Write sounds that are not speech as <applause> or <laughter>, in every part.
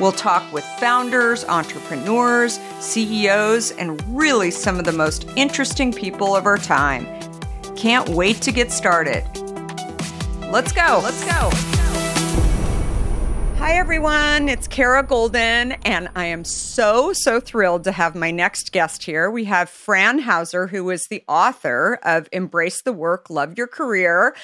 We'll talk with founders, entrepreneurs, CEOs, and really some of the most interesting people of our time. Can't wait to get started. Let's go. Let's go. Hi, everyone. It's Kara Goldin, and I am so, so thrilled to have my next guest here. We have Fran Hauser, who is the author of Embrace the Work, Love Your Career.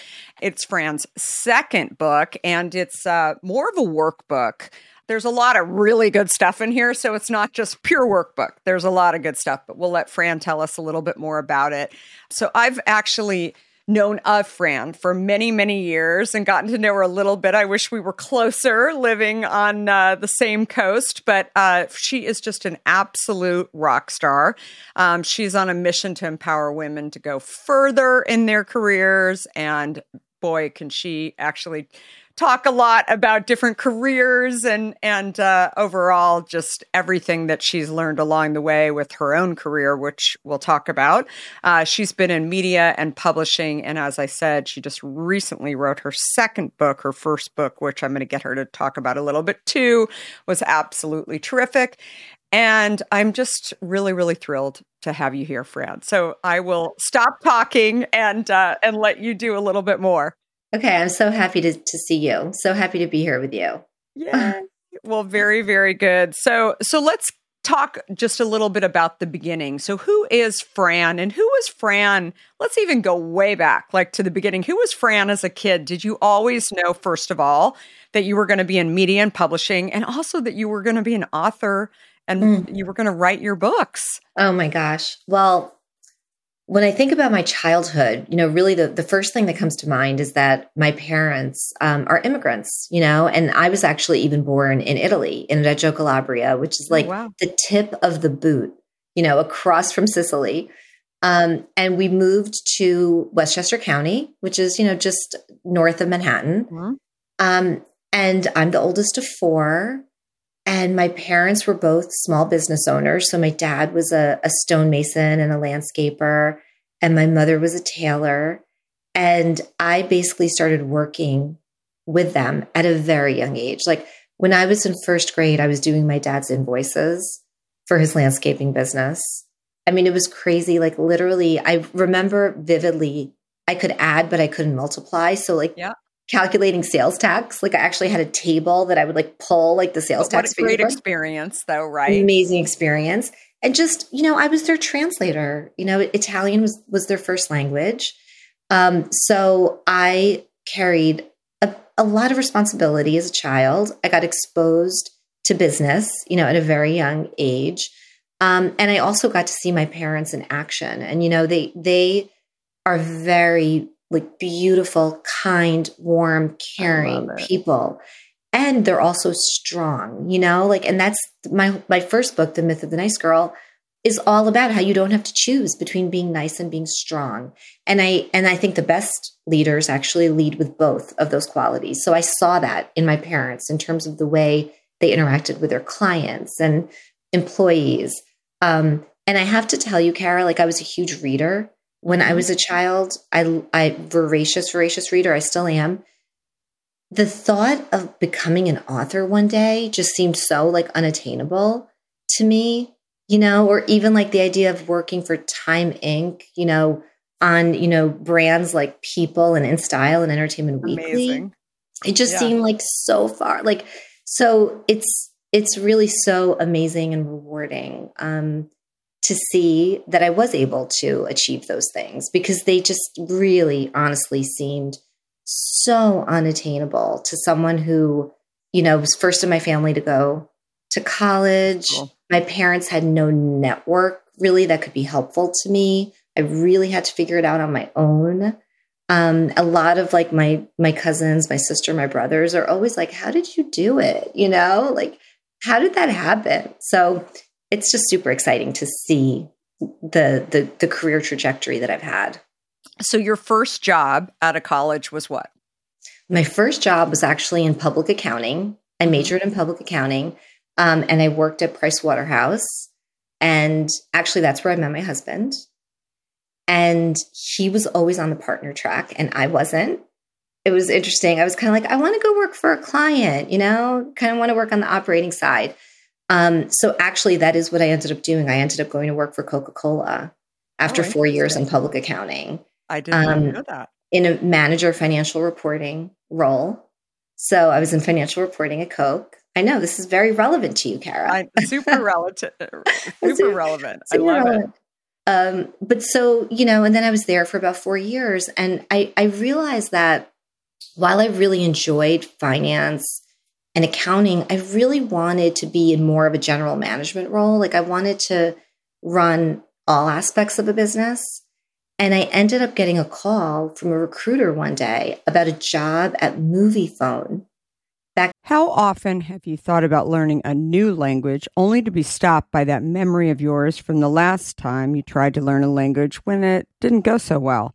It's Fran's second book, and it's uh, more of a workbook. There's a lot of really good stuff in here, so it's not just pure workbook. There's a lot of good stuff, but we'll let Fran tell us a little bit more about it. So I've actually known of Fran for many, many years and gotten to know her a little bit. I wish we were closer living on uh, the same coast, but uh, she is just an absolute rock star. Um, she's on a mission to empower women to go further in their careers. And boy, can she actually talk a lot about different careers and and uh, overall just everything that she's learned along the way with her own career, which we'll talk about. Uh, she's been in media and publishing, and as I said, she just recently wrote her second book. Her first book, which I'm going to get her to talk about a little bit too, was absolutely terrific. And I'm just really, really thrilled to have you here, Fran. So I will stop talking and uh, and let you do a little bit more. Okay, I'm so happy to, to see you. So happy to be here with you. Yeah. <laughs> well, very, very good. So so let's talk just a little bit about the beginning. So who is Fran and who was Fran? Let's even go way back, like to the beginning. Who was Fran as a kid? Did you always know, first of all, that you were going to be in media and publishing and also that you were going to be an author and mm. you were going to write your books? Oh my gosh. Well, when I think about my childhood, you know, really the, the first thing that comes to mind is that my parents um, are immigrants, you know, and I was actually even born in Italy, in Reggio Calabria, which is oh, like oh, wow. the tip of the boot, you know, across from Sicily. Um, and we moved to Westchester County, which is, you know, just north of Manhattan. Mm-hmm. Um, and I'm the oldest of four. And my parents were both small business owners. So my dad was a, a stonemason and a landscaper, and my mother was a tailor. And I basically started working with them at a very young age. Like when I was in first grade, I was doing my dad's invoices for his landscaping business. I mean, it was crazy. Like literally, I remember vividly, I could add, but I couldn't multiply. So, like, yeah calculating sales tax. Like I actually had a table that I would like pull like the sales but tax. What a great experience though, right? Amazing experience. And just, you know, I was their translator. You know, Italian was was their first language. Um, so I carried a, a lot of responsibility as a child. I got exposed to business, you know, at a very young age. Um, and I also got to see my parents in action. And, you know, they they are very like beautiful, kind, warm, caring people. And they're also strong, you know, like, and that's my, my first book, The Myth of the Nice Girl, is all about how you don't have to choose between being nice and being strong. And I, and I think the best leaders actually lead with both of those qualities. So I saw that in my parents in terms of the way they interacted with their clients and employees. Um, and I have to tell you, Kara, like I was a huge reader when I was a child, I, I voracious, voracious reader. I still am. The thought of becoming an author one day just seemed so like unattainable to me, you know, or even like the idea of working for Time Inc., you know, on, you know, brands like People and In Style and Entertainment Weekly. Amazing. It just yeah. seemed like so far. Like, so it's, it's really so amazing and rewarding. Um, to see that I was able to achieve those things because they just really honestly seemed so unattainable to someone who, you know, was first in my family to go to college. Cool. My parents had no network really that could be helpful to me. I really had to figure it out on my own. Um, a lot of like my my cousins, my sister, my brothers are always like, "How did you do it?" You know, like how did that happen? So it's just super exciting to see the the the career trajectory that I've had. So your first job out of college was what? My first job was actually in public accounting. I majored in public accounting, um, and I worked at Price Waterhouse. And actually, that's where I met my husband. And he was always on the partner track, and I wasn't. It was interesting. I was kind of like, I want to go work for a client, you know, kind of want to work on the operating side. Um, so actually, that is what I ended up doing. I ended up going to work for Coca Cola after Oh, four years in public accounting I didn't Um, know that. in a manager financial reporting role. So I was in financial reporting at Coke. I know this is very relevant to you, Kara. I, super relative, super <laughs> Super- relevant. I love it. relevant. Um, but so, you know, and then I was there for about four years. And I, I realized that while I really enjoyed finance and accounting, I really wanted to be in more of a general management role. Like I wanted to run all aspects of a business. And I ended up getting a call from a recruiter one day about a job at Moviefone. Back- How often have you thought about learning a new language only to be stopped by that memory of yours from the last time you tried to learn a language when it didn't go so well?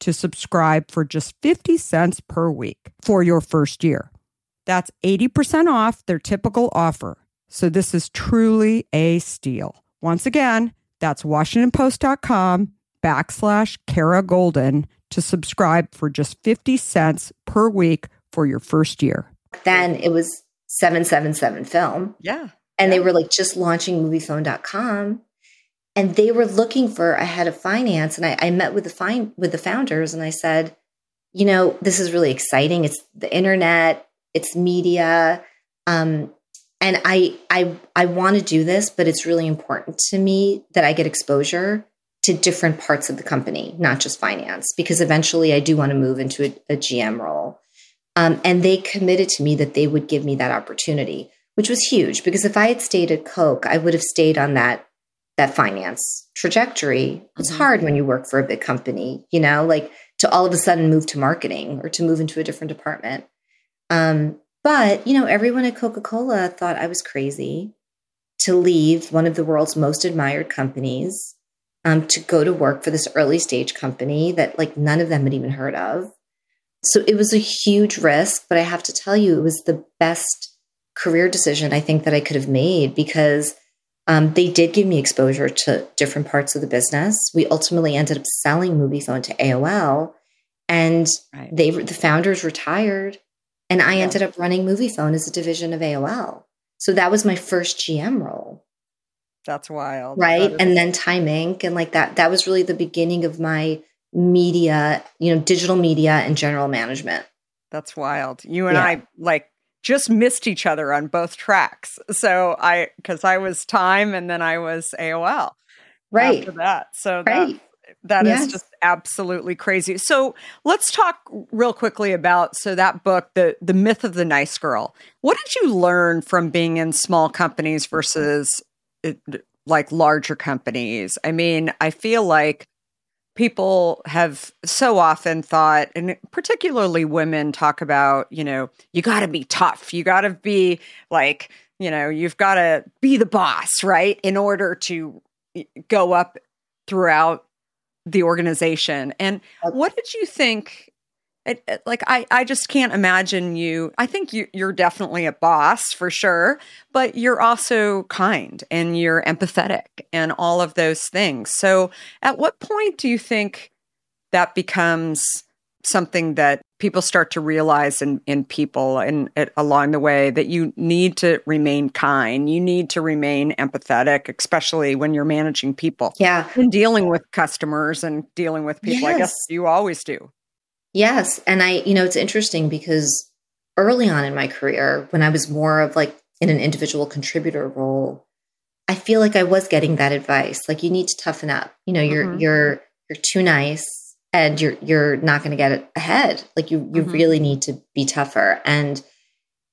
to subscribe for just 50 cents per week for your first year. That's 80% off their typical offer. So this is truly a steal. Once again, that's washingtonpost.com backslash Kara Goldin to subscribe for just 50 cents per week for your first year. Then it was 777 film. Yeah. And they were like just launching moviefone.com. And they were looking for a head of finance. And I, I met with the fine with the founders and I said, you know, this is really exciting. It's the internet, it's media. Um, and I I I want to do this, but it's really important to me that I get exposure to different parts of the company, not just finance, because eventually I do want to move into a, a GM role. Um, and they committed to me that they would give me that opportunity, which was huge because if I had stayed at Coke, I would have stayed on that that finance trajectory. It's mm-hmm. hard when you work for a big company, you know, like to all of a sudden move to marketing or to move into a different department. Um, but you know, everyone at Coca Cola thought I was crazy to leave one of the world's most admired companies um, to go to work for this early stage company that like none of them had even heard of. So it was a huge risk, but I have to tell you, it was the best career decision I think that I could have made because um, they did give me exposure to different parts of the business. We ultimately ended up selling Moviefone to AOL, and right. they the founders retired, and I yeah. ended up running Moviefone as a division of AOL. So that was my first GM role. That's wild. Right. and then Time Inc. and like that, that was really the beginning of my media, you know, digital media and general management. That's wild. You and yeah. I like just missed each other on both tracks. So I, cause I was Time and then I was AOL. Right. After that. So right. that, that yes. is just absolutely crazy. So let's talk real quickly about so that book, the the myth of the nice girl. What did you learn from being in small companies versus like larger companies. I mean, I feel like people have so often thought, and particularly women talk about, you know, you got to be tough. You got to be like, you know, you've got to be the boss, right? In order to go up throughout the organization. And what did you think it, it, like I, I just can't imagine you. I think you, you're definitely a boss for sure, but you're also kind and you're empathetic and all of those things. So, at what point do you think that becomes something that people start to realize in, in people and along the way that you need to remain kind you need to remain empathetic especially when you're managing people yeah and dealing with customers and dealing with people yes. i guess you always do Yes. And I, you know, it's interesting because early on in my career, when I was more of like in an individual contributor role, I feel like I was getting that advice. Like you need to toughen up. You know, you're mm-hmm. you're you're too nice and you're you're not going to get ahead. Like you you mm-hmm. really need to be tougher. And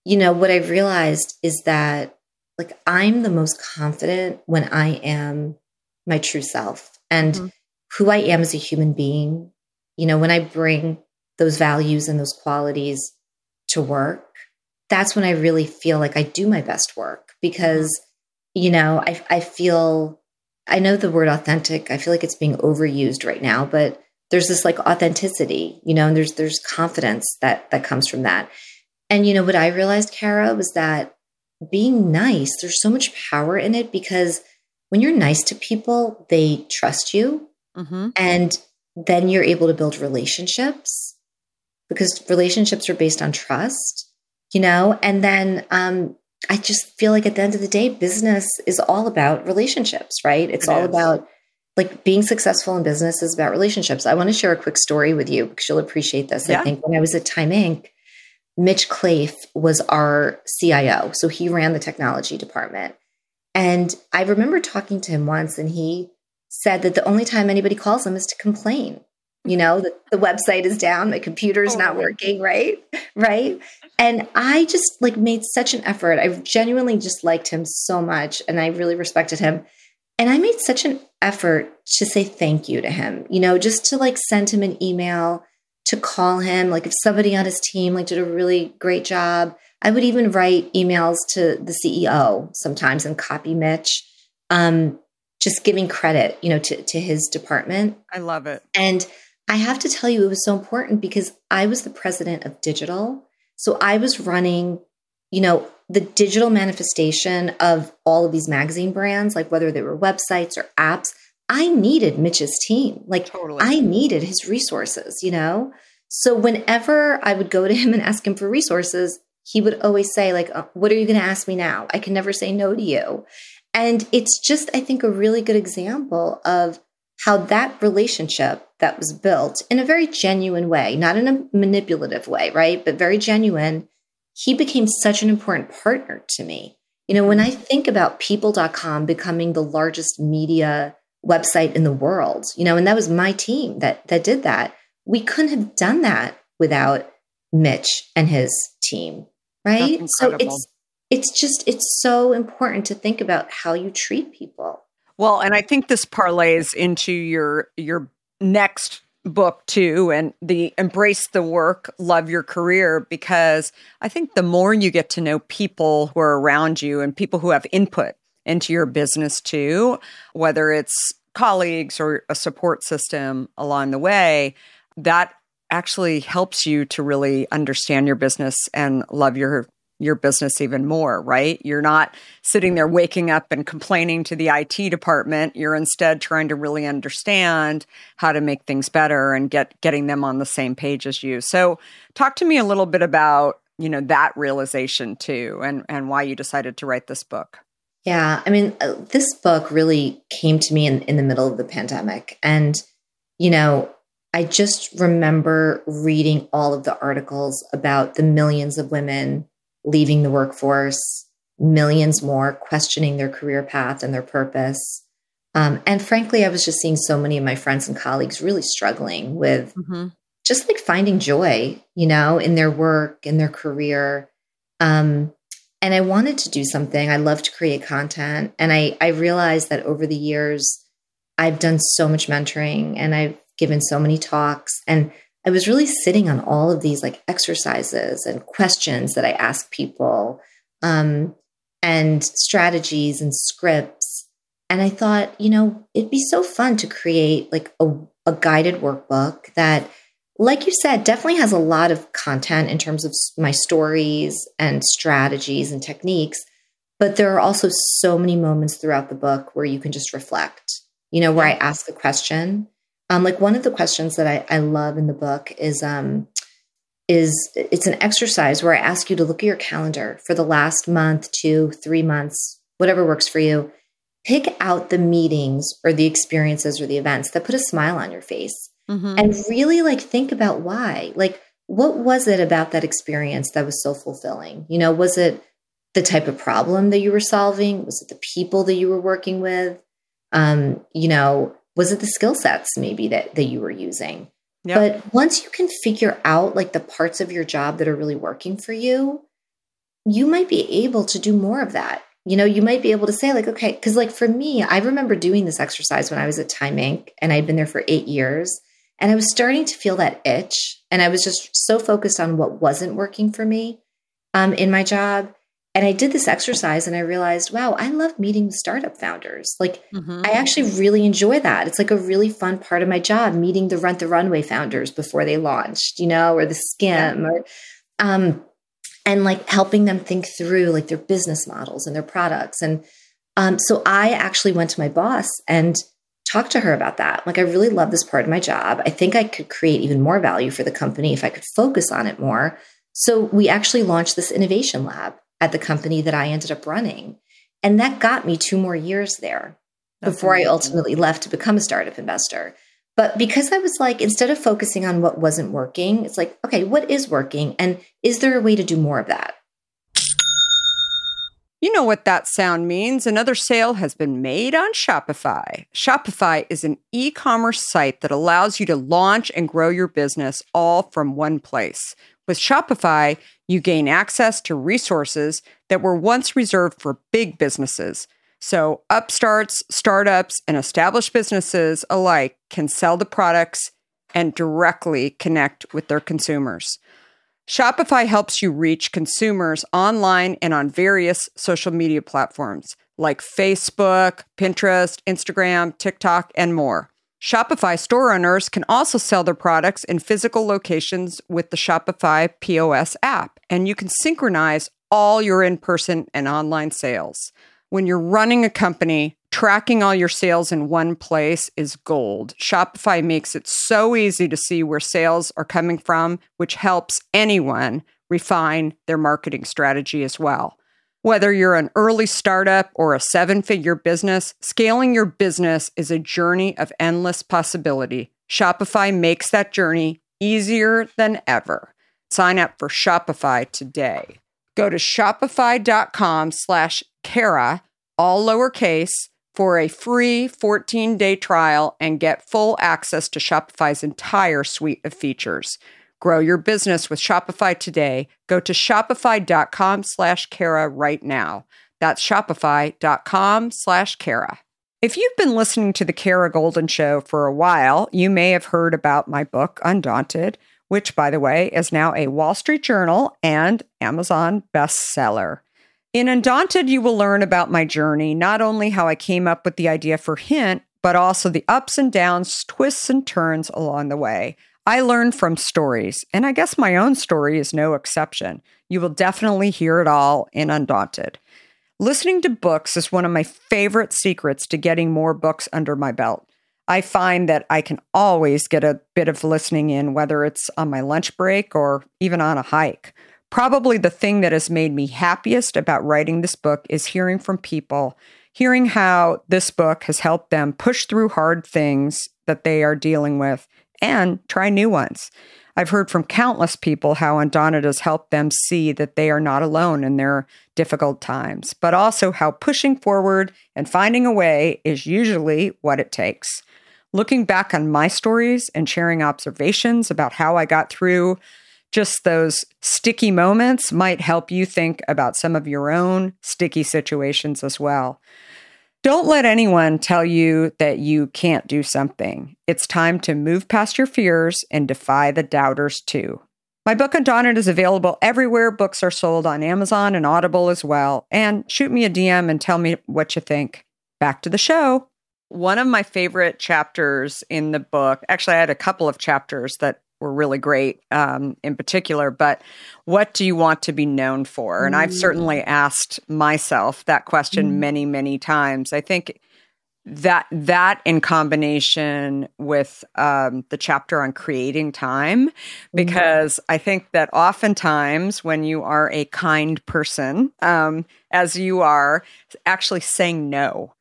you know, what I've realized is that like I'm the most confident when I am my true self and mm-hmm. who I am as a human being. You know, when I bring those values and those qualities to work, that's when I really feel like I do my best work because, you know, I, I feel, I know the word authentic, I feel like it's being overused right now, but there's this like authenticity, you know, and there's, there's confidence that, that comes from that. And you know what I realized, Kara, was that being nice, there's so much power in it because when you're nice to people, they trust you. Mm-hmm. And then you're able to build relationships because relationships are based on trust, you know? And then um, I just feel like at the end of the day, business is all about relationships, right? It's it all is. about like being successful in business is about relationships. I want to share a quick story with you because you'll appreciate this. Yeah. I think when I was at Time Inc., Mitch Klaif was our CIO. So he ran the technology department. And I remember talking to him once, and he said that the only time anybody calls him is to complain. You know, that the website is down, my computer's oh, not working, right? Right. And I just like made such an effort. I genuinely just liked him so much and I really respected him. And I made such an effort to say thank you to him, you know, just to like send him an email, to call him. Like if somebody on his team like did a really great job, I would even write emails to the CEO sometimes and copy Mitch. Um, just giving credit, you know, to, to his department. I love it. And I have to tell you, it was so important because I was the president of digital. So I was running, you know, the digital manifestation of all of these magazine brands, like whether they were websites or apps. I needed Mitch's team. Like totally. I needed his resources, you know? So whenever I would go to him and ask him for resources, he would always say like, oh, "What are you going to ask me now? I can never say no to you." And it's just I think a really good example of how that relationship that was built in a very genuine way, not in a manipulative way, right? But very genuine. He became such an important partner to me. You know, when I mm-hmm. think about people.com becoming the largest media website in the world, you know, and that was my team that that did that. We couldn't have done that without Mitch and his team, right? So it's it's just it's so important to think about how you treat people. Well, and I think this parlays into your your next book too and the embrace the work love your career because i think the more you get to know people who are around you and people who have input into your business too whether it's colleagues or a support system along the way that actually helps you to really understand your business and love your your business even more, right? You're not sitting there waking up and complaining to the IT department. You're instead trying to really understand how to make things better and get getting them on the same page as you. So, talk to me a little bit about, you know, that realization too and and why you decided to write this book. Yeah, I mean, uh, this book really came to me in in the middle of the pandemic and you know, I just remember reading all of the articles about the millions of women leaving the workforce, millions more questioning their career path and their purpose. Um, and frankly, I was just seeing so many of my friends and colleagues really struggling with mm-hmm. just like finding joy, you know, in their work, in their career. Um, and I wanted to do something. I love to create content. And I, I realized that over the years, I've done so much mentoring and I've given so many talks. And I was really sitting on all of these like exercises and questions that I ask people, um, and strategies and scripts. And I thought, you know, it'd be so fun to create like a, a guided workbook that, like you said, definitely has a lot of content in terms of my stories and strategies and techniques. But there are also so many moments throughout the book where you can just reflect, you know, where I ask the question um, like one of the questions that I, I love in the book is um, is it's an exercise where I ask you to look at your calendar for the last month, two, three months, whatever works for you. Pick out the meetings or the experiences or the events that put a smile on your face mm-hmm. and really like think about why. Like, what was it about that experience that was so fulfilling? You know, was it the type of problem that you were solving? Was it the people that you were working with? Um, you know, was it the skill sets maybe that that you were using yep. but once you can figure out like the parts of your job that are really working for you you might be able to do more of that you know you might be able to say like okay because like for me i remember doing this exercise when i was at time inc and i'd been there for eight years and i was starting to feel that itch and i was just so focused on what wasn't working for me um, in my job and I did this exercise and I realized, wow, I love meeting startup founders. Like, mm-hmm. I actually really enjoy that. It's like a really fun part of my job, meeting the Rent the Runway founders before they launched, you know, or the Skimm yeah. or, um, and like helping them think through like their business models and their products. And um, so I actually went to my boss and talked to her about that. Like, I really love this part of my job. I think I could create even more value for the company if I could focus on it more. So we actually launched this innovation lab at the company that I ended up running. And that got me two more years there That's before amazing. I ultimately left to become a startup investor. But because I was like, instead of focusing on what wasn't working, it's like, okay, what is working? And is there a way to do more of that? You know what that sound means. Another sale has been made on Shopify. Shopify is an e commerce site that allows you to launch and grow your business all from one place. With Shopify, you gain access to resources that were once reserved for big businesses. So, upstarts, startups, and established businesses alike can sell the products and directly connect with their consumers. Shopify helps you reach consumers online and on various social media platforms like Facebook, Pinterest, Instagram, TikTok, and more. Shopify store owners can also sell their products in physical locations with the Shopify POS app, and you can synchronize all your in person and online sales. When you're running a company, Tracking all your sales in one place is gold. Shopify makes it so easy to see where sales are coming from, which helps anyone refine their marketing strategy as well. Whether you're an early startup or a seven figure business, scaling your business is a journey of endless possibility. Shopify makes that journey easier than ever. Sign up for Shopify today. Go to shopify.com slash Kara, all lowercase, for a free 14 day trial and get full access to Shopify's entire suite of features. Grow your business with Shopify today. Go to shopify.com slash Kara right now. That's shopify.com slash Kara. If you've been listening to The Kara Goldin Show for a while, you may have heard about my book, Undaunted, which, by the way, is now a Wall Street Journal and Amazon bestseller. In Undaunted, you will learn about my journey, not only how I came up with the idea for Hint, but also the ups and downs, twists and turns along the way. I learn from stories, and I guess my own story is no exception. You will definitely hear it all in Undaunted. Listening to books is one of my favorite secrets to getting more books under my belt. I find that I can always get a bit of listening in, whether it's on my lunch break or even on a hike. Probably the thing that has made me happiest about writing this book is hearing from people, hearing how this book has helped them push through hard things that they are dealing with and try new ones. I've heard from countless people how Undaunted has helped them see that they are not alone in their difficult times, but also how pushing forward and finding a way is usually what it takes. Looking back on my stories and sharing observations about how I got through just those sticky moments might help you think about some of your own sticky situations as well. Don't let anyone tell you that you can't do something. It's time to move past your fears and defy the doubters too. My book Undaunted is available everywhere books are sold on Amazon and Audible as well. And shoot me a DM and tell me what you think. Back to the show. One of my favorite chapters in the book, actually, I had a couple of chapters that were really great um, in particular. But what do you want to be known for? And I've certainly mm. asked myself that question mm. many, many times. I think that that in combination with um, the chapter on creating time mm-hmm. because mm-hmm. i think that oftentimes when you are a kind person um, as you are actually saying no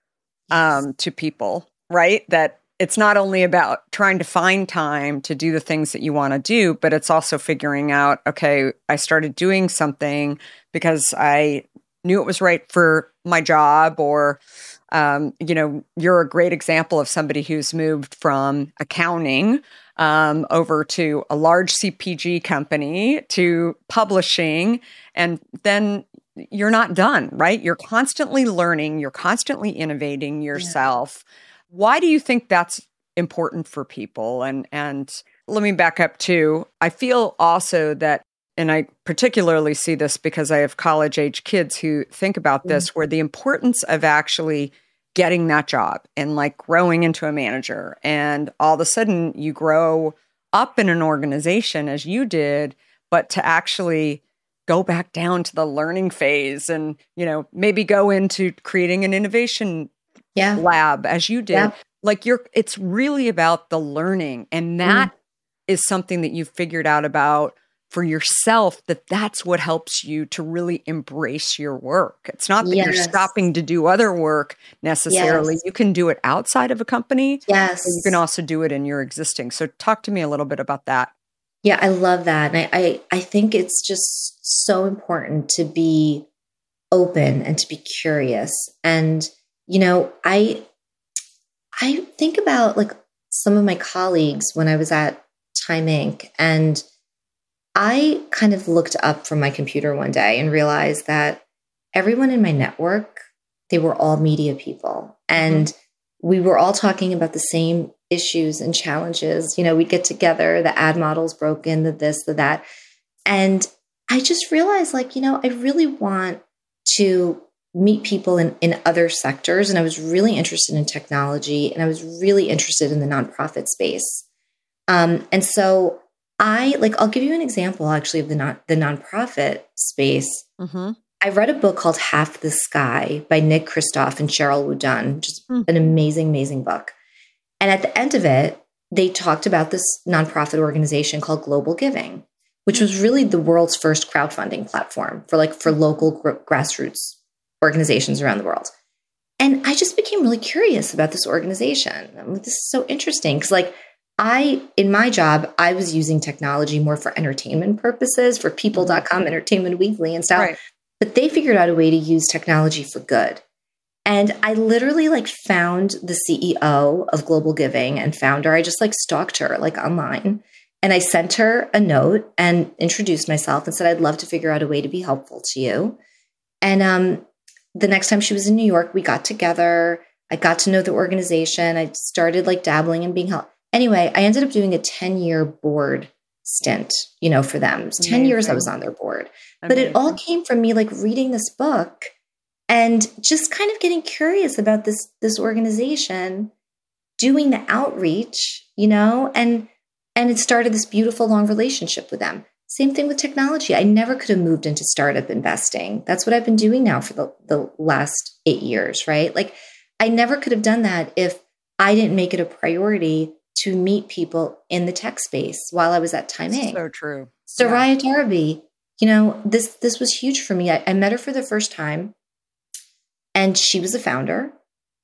um, to people right that it's not only about trying to find time to do the things that you want to do, but it's also figuring out, okay, I started doing something because I knew it was right for my job or um, you know, you're a great example of somebody who's moved from accounting um, over to a large CPG company to publishing, and then you're not done, right? You're constantly learning, you're constantly innovating yourself. Yeah why do you think that's important for people? And and let me back up too. I feel also that and I particularly see this because I have college age kids who think about mm. this, where the importance of actually getting that job and like growing into a manager. And all of a sudden you grow up in an organization as you did, but to actually go back down to the learning phase and, you know, maybe go into creating an innovation yeah. lab as you did. Yeah. Like you're it's really about the learning and that mm. is something that you've figured out about for yourself that that's what helps you to really embrace your work. It's not that yes. you're stopping to do other work necessarily. Yes. You can do it outside of a company. Yes. you can also do it in your existing. So talk to me a little bit about that. Yeah, I love that. And I, I, I think it's just so important to be open and to be curious. And, you know, I I think about like some of my colleagues when I was at Time Inc. and I kind of looked up from my computer one day and realized that everyone in my network, they were all media people. And mm-hmm. we were all talking about the same issues and challenges. You know, we'd get together, the ad model's broken, the this, the that. And I just realized, like, you know, I really want to meet people in, in other sectors. And I was really interested in technology and I was really interested in the nonprofit space. Um, and so I like I'll give you an example actually of the non the nonprofit space. Mm-hmm. I read a book called Half the Sky by Nick Kristof and Sheryl WuDunn, is mm. an amazing, amazing book. And at the end of it, they talked about this nonprofit organization called Global Giving, which was really the world's first crowdfunding platform for like for local gr- grassroots organizations around the world. And I just became really curious about this organization. I'm like, this is so interesting because like I, in my job, I was using technology more for entertainment purposes, for people.com, mm-hmm. Entertainment Weekly, and stuff. Right. But they figured out a way to use technology for good. And I literally like found the CEO of Global Giving and found her. I just like stalked her like online. And I sent her a note and introduced myself and said, I'd love to figure out a way to be helpful to you. And um, the next time she was in New York, we got together. I got to know the organization. I started like dabbling and being helpful anyway, I ended up doing a 10 year board stint, you know, for them. 10 years I was on their board. Amazing. But it all came from me like reading this book and just kind of getting curious about this this organization, doing the outreach, you know, and and it started this beautiful long relationship with them. Same thing with technology. I never could have moved into startup investing. That's what I've been doing now for the, the last eight years, right? Like I never could have done that if I didn't make it a priority to meet people in the tech space while I was at Time Inc. So true. Soraya yeah. Darabi, you know, this this was huge for me. I, I met her for the first time, and she was a founder.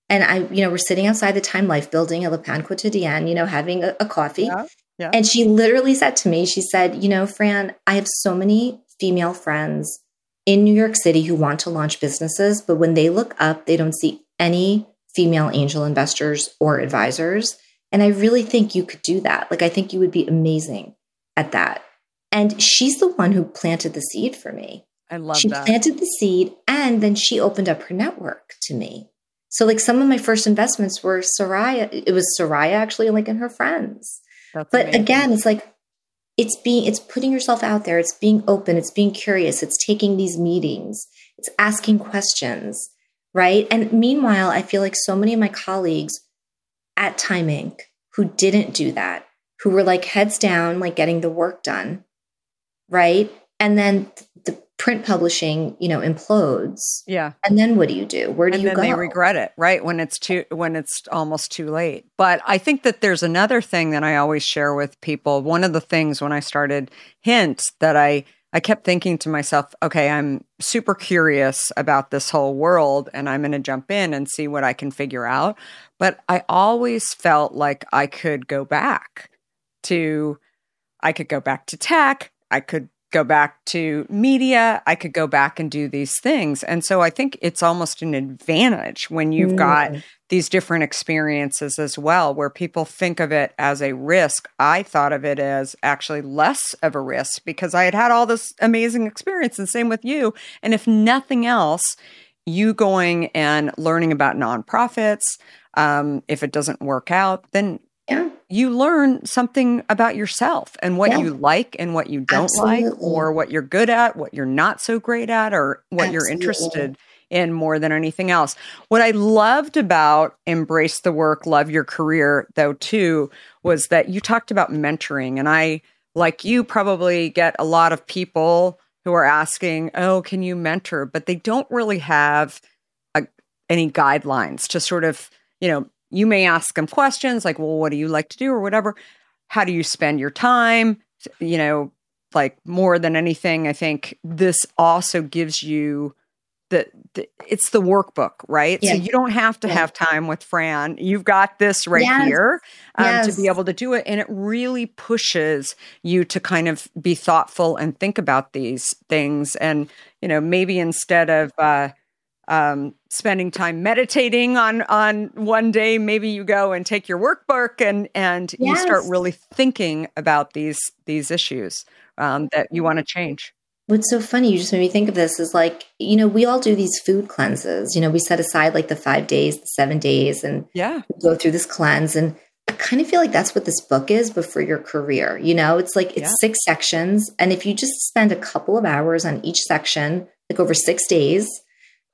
And I, you know, we're sitting outside the Time Life building at Le Pain Quotidien, you know, having a, a coffee. Yeah. Yeah. And she literally said to me, she said, you know, Fran, I have so many female friends in New York City who want to launch businesses, but when they look up, they don't see any female angel investors or advisors. And I really think you could do that. Like, I think you would be amazing at that. And she's the one who planted the seed for me. I love she that. planted the seed and then she opened up her network to me. So, like, some of my first investments were Soraya. It was Soraya actually, like, and her friends. That's but amazing. again, it's like, it's being, it's putting yourself out there. It's being open. It's being curious. It's taking these meetings. It's asking questions, right? And meanwhile, I feel like so many of my colleagues at Time Inc. who didn't do that, who were like heads down, like getting the work done, right? And then the print publishing, you know, implodes. Yeah. And then what do you do? Where do and you then go? They regret it, right? When it's too when it's almost too late. But I think that there's another thing that I always share with people. One of the things when I started Hint that I I kept thinking to myself, okay, I'm super curious about this whole world and I'm going to jump in and see what I can figure out. But I always felt like I could go back to, I could go back to tech. I could go back to media. I could go back and do these things. And so I think it's almost an advantage when you've mm. got these different experiences as well, where people think of it as a risk. I thought of it as actually less of a risk because I had had all this amazing experience, and same with you. And if nothing else, you going and learning about nonprofits, um, if it doesn't work out, then yeah. You learn something about yourself and what yeah. you like and what you don't Absolutely. like, or what you're good at, what you're not so great at, or what Absolutely. you're interested in more than anything else. What I loved about Embrace the Work, Love Your Career, though, too, was that you talked about mentoring. And I, like you, probably get a lot of people who are asking, "Oh, can you mentor?" but they don't really have a, any guidelines to sort of, you know, you may ask them questions like, "Well, what do you like to do?" or whatever. How do you spend your time? You know, like more than anything, I think this also gives you the, the it's the workbook, right? Yeah. So you don't have to yeah. have time with Fran. You've got this right yes. here um, yes. to be able to do it, and it really pushes you to kind of be thoughtful and think about these things. And you know, maybe instead of uh, um, spending time meditating on on one day, maybe you go and take your workbook and and yes. you start really thinking about these these issues um, that you want to change. What's so funny, you just made me think of this is like, you know, we all do these food cleanses. You know, we set aside like the five days, the seven days, and yeah, go through this cleanse. And I kind of feel like that's what this book is, but for your career. You know, it's like it's yeah. six sections. And if you just spend a couple of hours on each section, like over six days,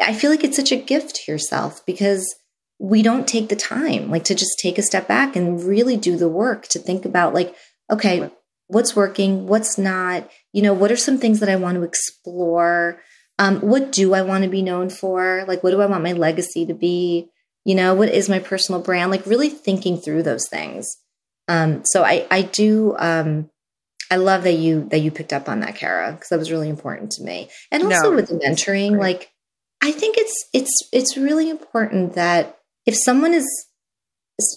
I feel like it's such a gift to yourself because we don't take the time like to just take a step back and really do the work to think about like, okay, what's working, what's not, you know, what are some things that I want to explore? Um, what do I want to be known for? Like, what do I want my legacy to be? You know, what is my personal brand? Like, really thinking through those things. Um, so I, I do, um, I love that you that you picked up on that, Kara, because that was really important to me. And also no, with the mentoring, like, I think it's it's it's really important that if someone is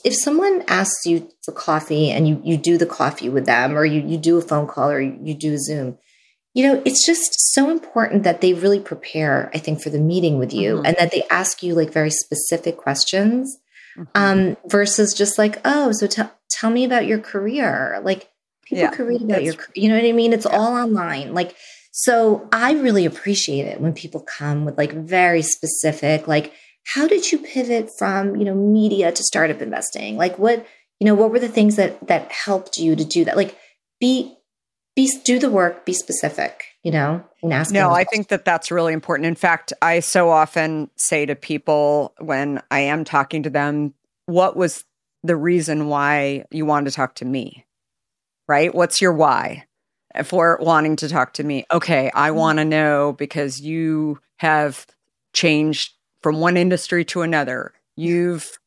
if someone asks you for coffee and you, you do the coffee with them or you, you do a phone call or you do a Zoom, you know, it's just so important that they really prepare, I think, for the meeting with you mm-hmm. and that they ask you like very specific questions mm-hmm. um, versus just like, oh, so t- tell me about your career. Like people yeah, can read about your, you know what I mean? It's yeah. all online. Like, so I really appreciate it when people come with like very specific, like, how did you pivot from you know media to startup investing? Like what you know what were the things that that helped you to do that? Like be be do the work be specific you know and ask no i think that that's really important. In fact i so often say to people when i am talking to them what was the reason why you wanted to talk to me? Right? What's your why for wanting to talk to me. Okay i mm-hmm. want to know because you have changed from one industry to another. You've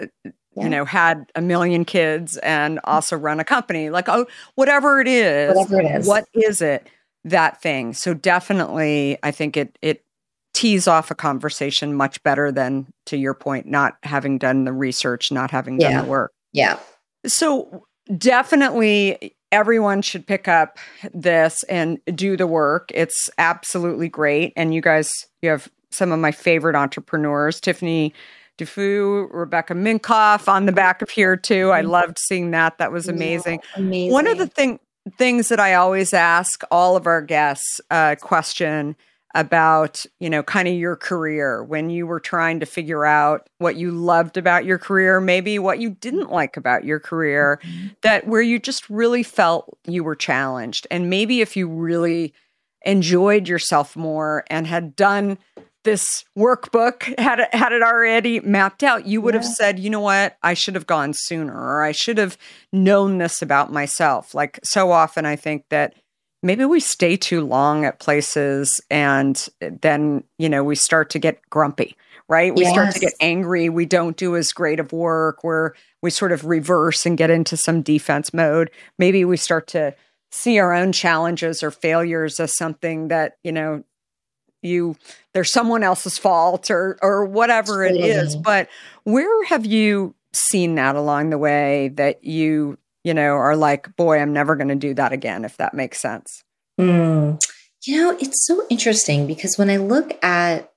uh, yeah. you know had a million kids and also run a company. Like oh whatever it is whatever it is. what is it that thing? So definitely i think it it tees off a conversation much better than to your point not having done the research not having done the work. Yeah. So definitely everyone should pick up this and do the work it's absolutely great and you guys you have some of my favorite entrepreneurs, Tiffany Dufu, Rebecca Minkoff on the back of here too. I mm-hmm. loved seeing that. That was amazing. Yeah, amazing. One of the thing, things that I always ask all of our guests a uh, question about, you know, kind of your career when you were trying to figure out what you loved about your career, maybe what you didn't like about your career, mm-hmm. that where you just really felt you were challenged. And maybe if you really enjoyed yourself more and had done this workbook had it, had it already mapped out, you would yeah. have said, you know what, I should have gone sooner, or I should have known this about myself. Like so often, I think that maybe we stay too long at places, and then you know we start to get grumpy, right? We yes. start to get angry. We don't do as great of work. Where we sort of reverse and get into some defense mode. Maybe we start to see our own challenges or failures as something that you know you there's someone else's fault or or whatever it is but where have you seen that along the way that you you know are like boy i'm never going to do that again if that makes sense mm. you know it's so interesting because when i look at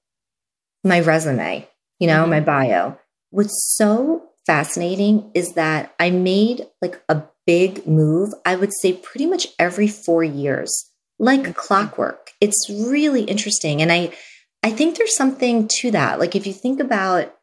my resume you know mm-hmm. my bio what's so fascinating is that i made like a big move i would say pretty much every four years like clockwork. It's really interesting. And I, I think there's something to that. Like if you think about,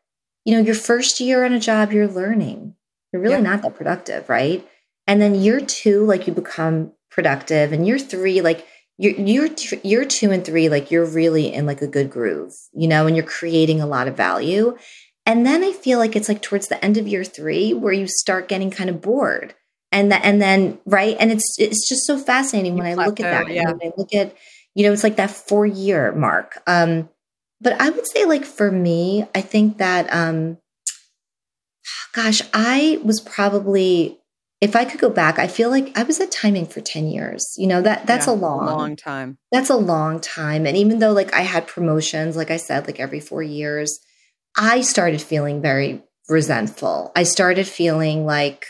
you know, your first year on a job, you're learning. You're really yeah. not that productive, right? And then year two, like you become productive. And year three, like you're, you're year two and three, like you're really in like a good groove, you know, and you're creating a lot of value. And then I feel like it's like towards the end of year three where you start getting kind of bored and that and then right and it's it's just so fascinating when i look at that yeah. when i look at You know, it's like that four year mark. Um, but I would say, like, for me, I think that, um, gosh, I was probably, if I could go back, I feel like I was at Time Inc for 10 years. You know, that that's Yeah, a long, long time. that's a long time. And even though, like, I had promotions, like I said, like every four years, I started feeling very resentful. I started feeling like,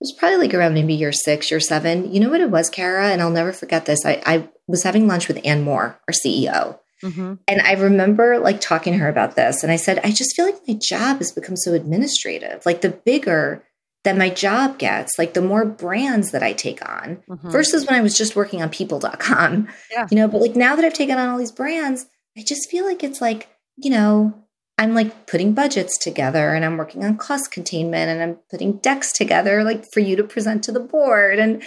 it was probably like around maybe year six, year seven. You know what it was, Kara? And I'll never forget this. I, I was having lunch with Ann Moore, our CEO. hmm And I remember like talking to her about this. And I said, I just feel like my job has become so administrative. Like the bigger that my job gets, like the more brands that I take on Mhm. versus when I was just working on people.com. Yeah. You know, but like now that I've taken on all these brands, I just feel like it's like, you know, I'm like putting budgets together and I'm working on cost containment and I'm putting decks together like for you to present to the board. And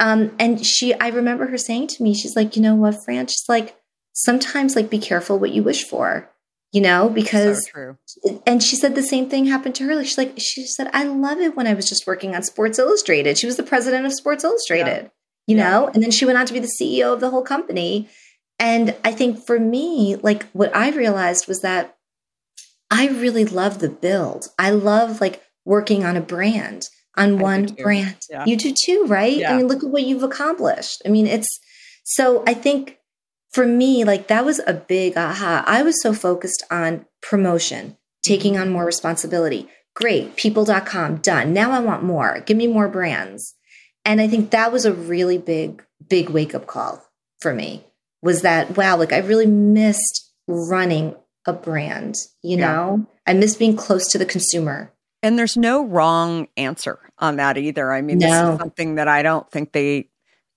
um and she I remember her saying to me, she's like, you know what, Fran, she's like, sometimes like be careful what you wish for, you know, because so true. and she said the same thing happened to her. Like she's like, she said, I love it when I was just working on Sports Illustrated. She was the president of Sports Illustrated, you Yeah. know, and then she went on to be the CEO of the whole company. And I think for me, like what I realized was that I really love the build. I love like working on a brand, on do one brand. Yeah. You do too, right? Yeah. I mean, look at what you've accomplished. I mean, it's so I think for me, like that was a big aha. I was so focused on promotion, taking on more responsibility. Great, people.com, done. Now I want more. Give me more brands. And I think that was a really big, big wake up call for me was that, wow, like I really missed running a brand, you Yeah. know? I missed being close to the consumer. And there's no wrong answer on that either. I mean, this is something that I don't think they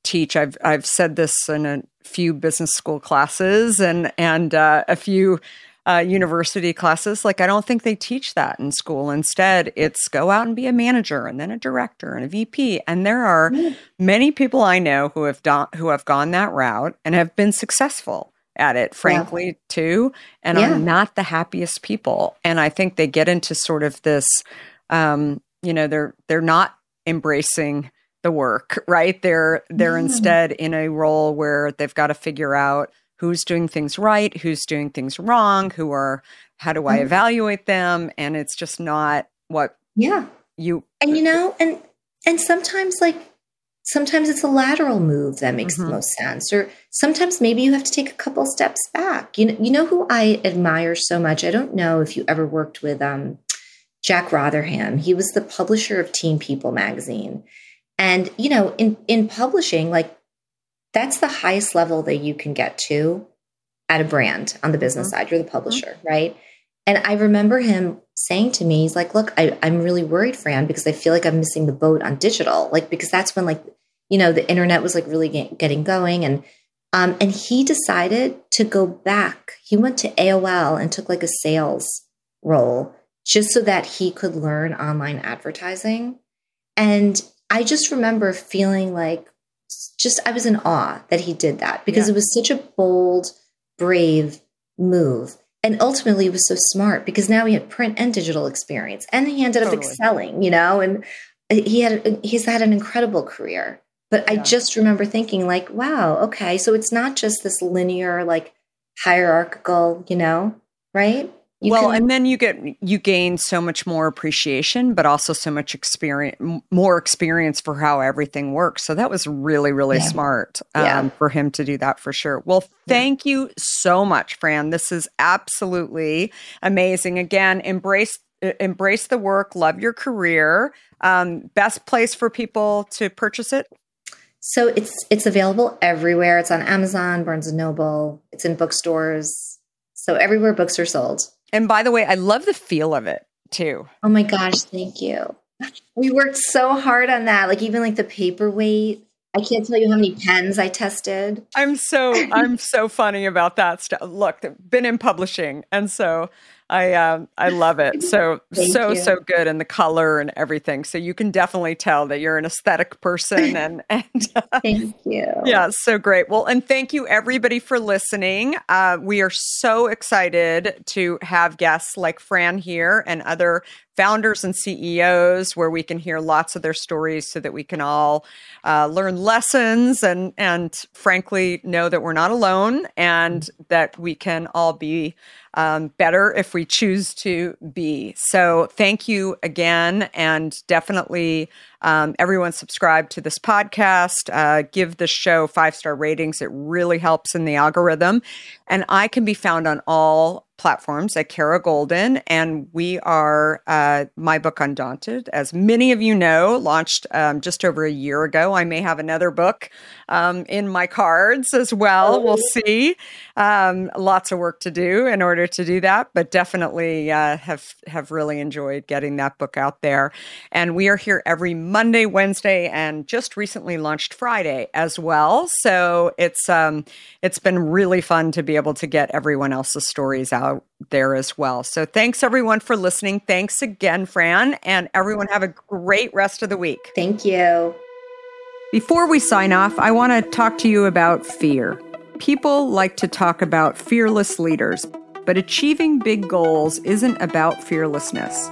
teach. I've I've said this in a few business school classes and and uh, a few uh, university classes. Like I don't think they teach that in school. Instead, it's go out and be a manager and then a director and a VP. And there are many people I know who have done who have gone that route and have been successful at it, frankly, too, and Yeah. are not the happiest people. And I think they get into sort of this, um, you know, they're they're not embracing the work, right? They're they're instead in a role where they've got to figure out who's doing things right, who's doing things wrong, who are how do I Mhm. evaluate them, and it's just not what Yeah. you And you know, and and sometimes like sometimes it's a lateral move that makes Mhm. the most sense. Or sometimes maybe you have to take a couple steps back. You know, you know who I admire so much? I don't know if you ever worked with um Jack Rotherham. He was the publisher of Teen People magazine. And you know, in in publishing, like that's the highest level that you can get to at a brand on the business side. You're the publisher, right? And I remember him saying to me, he's like, look, I, I'm really worried, Fran, because I feel like I'm missing the boat on digital. Like, because that's when like, you know, the internet was like really get, getting going. And, um, and he decided to go back. He went to AOL and took like a sales role just so that he could learn online advertising. And I just remember feeling like just, I was in awe that he did that because Yeah. it was such a bold, brave move. And ultimately, it was so smart because now he had print and digital experience, and he ended up excelling. You know, and uh, he had he's had an incredible career. But I just remember thinking, like, wow, okay, so it's not just this linear, like hierarchical, you know, right? You well, can- and then you get you gain so much more appreciation, but also so much experience, more experience for how everything works. So that was really, really Yeah. smart um, Yeah. for him to do that for sure. Well, thank you so much, Fran. This is absolutely amazing. Again, embrace embrace the work, love your career. Um, best place for people to purchase it. so it's it's available everywhere. It's on Amazon, Barnes and Noble. It's in bookstores. So everywhere books are sold. And by the way, I love the feel of it too. Oh my gosh, thank you. We worked so hard on that. Like even like the paperweight. I can't tell you how many pens I tested. I'm so I'm so funny about that stuff. Look, been in publishing, and so I um I love it. So <laughs> so you. so good and the color and everything. So you can definitely tell that you're an aesthetic person <laughs> and and uh, Thank you. yeah, so great. Well, and thank you everybody for listening. Uh, we are so excited to have guests like Fran here and other founders and CEOs where we can hear lots of their stories so that we can all uh, learn lessons and and frankly know that we're not alone and that we can all be um, better if we choose to be. So thank you again, and definitely um, everyone subscribe to this podcast. Uh, give the show five star ratings; it really helps in the algorithm. And I can be found on all platforms at Kara Goldin, and we are uh, my book Undaunted, as many of you know, launched um, just over a year ago. I may have another book um, in my cards as well. We'll see. Um, lots of work to do in order to do that, but definitely uh, have have really enjoyed getting that book out there. And we are here every Monday, Wednesday, and just recently launched Friday as well. So it's um, it's been really fun to be able to get everyone else's stories out there as well. So thanks everyone for listening. Thanks again, Fran, and everyone have a great rest of the week. Thank you. Before we sign off, I want to talk to you about fear. People like to talk about fearless leaders, but achieving big goals isn't about fearlessness.